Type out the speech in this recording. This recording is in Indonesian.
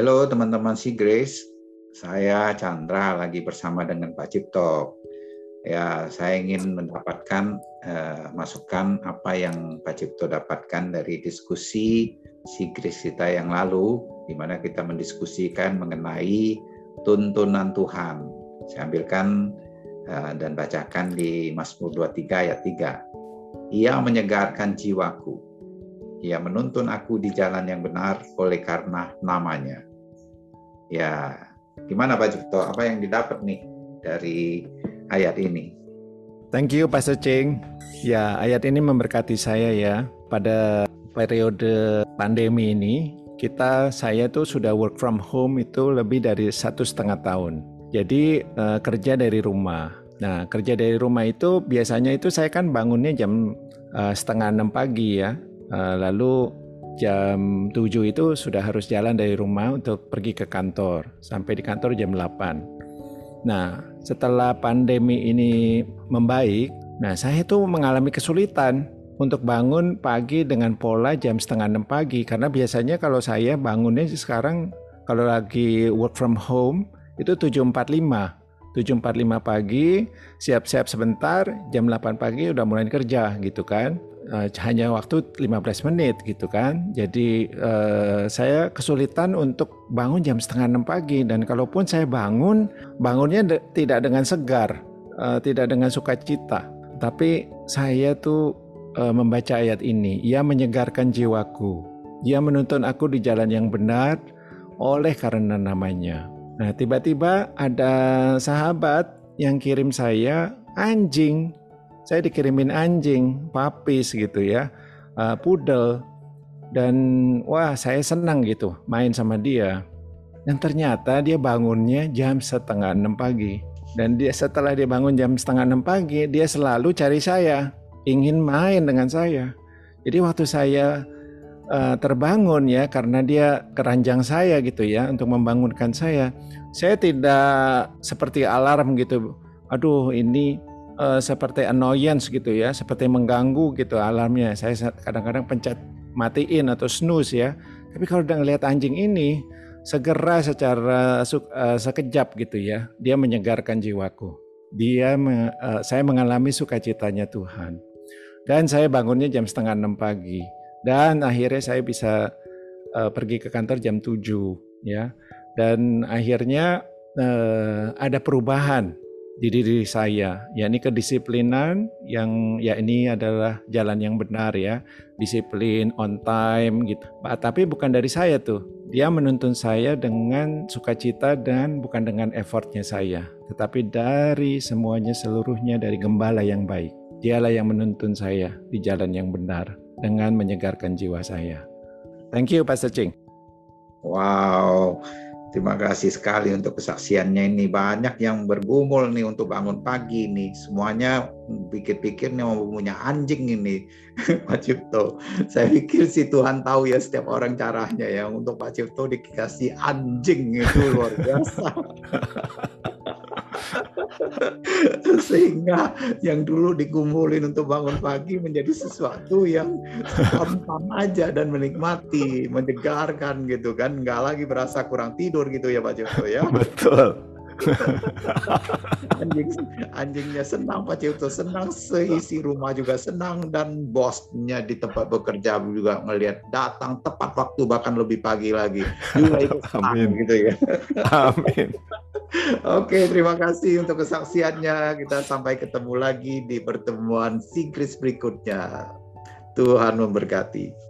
Halo teman-teman si Grace, saya Chandra lagi bersama dengan Pak Cipto. Ya, saya ingin mendapatkan uh, masukan apa yang Pak Cipto dapatkan dari diskusi si Grace kita yang lalu, di mana kita mendiskusikan mengenai tuntunan Tuhan. Saya ambilkan uh, dan bacakan di Mazmur 23 ayat 3. Ia menyegarkan jiwaku. Ia menuntun aku di jalan yang benar oleh karena namanya. Ya, gimana Pak Jukto? Apa yang didapat nih dari ayat ini? Thank you Pak Secing. Ya, ayat ini memberkati saya ya. Pada periode pandemi ini, kita saya tuh sudah work from home itu lebih dari satu setengah tahun. Jadi eh, kerja dari rumah. Nah, kerja dari rumah itu biasanya itu saya kan bangunnya jam eh, setengah enam pagi ya. Eh, lalu jam 7 itu sudah harus jalan dari rumah untuk pergi ke kantor. Sampai di kantor jam 8. Nah, setelah pandemi ini membaik, nah saya itu mengalami kesulitan untuk bangun pagi dengan pola jam setengah enam pagi. Karena biasanya kalau saya bangunnya sekarang kalau lagi work from home itu 7.45. 7.45 pagi, siap-siap sebentar, jam 8 pagi udah mulai kerja gitu kan hanya waktu 15 menit gitu kan. Jadi uh, saya kesulitan untuk bangun jam setengah enam pagi dan kalaupun saya bangun, bangunnya de tidak dengan segar, uh, tidak dengan sukacita. Tapi saya tuh uh, membaca ayat ini, ia menyegarkan jiwaku. Ia menuntun aku di jalan yang benar oleh karena namanya. Nah, tiba-tiba ada sahabat yang kirim saya anjing saya dikirimin anjing, papis gitu ya, uh, pudel, dan wah saya senang gitu main sama dia. Dan ternyata dia bangunnya jam setengah enam pagi. Dan dia setelah dia bangun jam setengah enam pagi, dia selalu cari saya, ingin main dengan saya. Jadi waktu saya uh, terbangun ya karena dia keranjang saya gitu ya untuk membangunkan saya. Saya tidak seperti alarm gitu. Aduh ini uh, seperti annoyance gitu ya, seperti mengganggu gitu alarmnya. Saya kadang-kadang pencet matiin atau snooze ya. Tapi kalau udah ngelihat anjing ini, segera secara uh, sekejap gitu ya, dia menyegarkan jiwaku. Dia uh, saya mengalami sukacitanya Tuhan. Dan saya bangunnya jam setengah enam pagi. Dan akhirnya saya bisa uh, pergi ke kantor jam 7 ya. Dan akhirnya uh, ada perubahan di diri saya, yakni kedisiplinan yang ya ini adalah jalan yang benar ya, disiplin on time gitu. Tapi bukan dari saya tuh, dia menuntun saya dengan sukacita dan bukan dengan effortnya saya, tetapi dari semuanya seluruhnya dari gembala yang baik. Dialah yang menuntun saya di jalan yang benar dengan menyegarkan jiwa saya. Thank you, Pastor Ching. Wow, Terima kasih sekali untuk kesaksiannya ini. Banyak yang bergumul nih untuk bangun pagi nih. Semuanya pikir-pikir nih mau punya anjing ini, Pak Cipto. Saya pikir sih Tuhan tahu ya setiap orang caranya ya. Untuk Pak Cipto dikasih anjing itu luar biasa. sehingga yang dulu dikumpulin untuk bangun pagi menjadi sesuatu yang spontan aja dan menikmati, menyegarkan gitu kan, nggak lagi berasa kurang tidur gitu ya Pak Joko ya. Betul. Anjing, anjingnya senang Pak Cipto senang seisi rumah juga senang dan bosnya di tempat bekerja juga ngelihat datang tepat waktu bahkan lebih pagi lagi juga itu Amin. gitu ya Amin Oke, terima kasih untuk kesaksiannya. Kita sampai ketemu lagi di pertemuan Sigris berikutnya. Tuhan memberkati.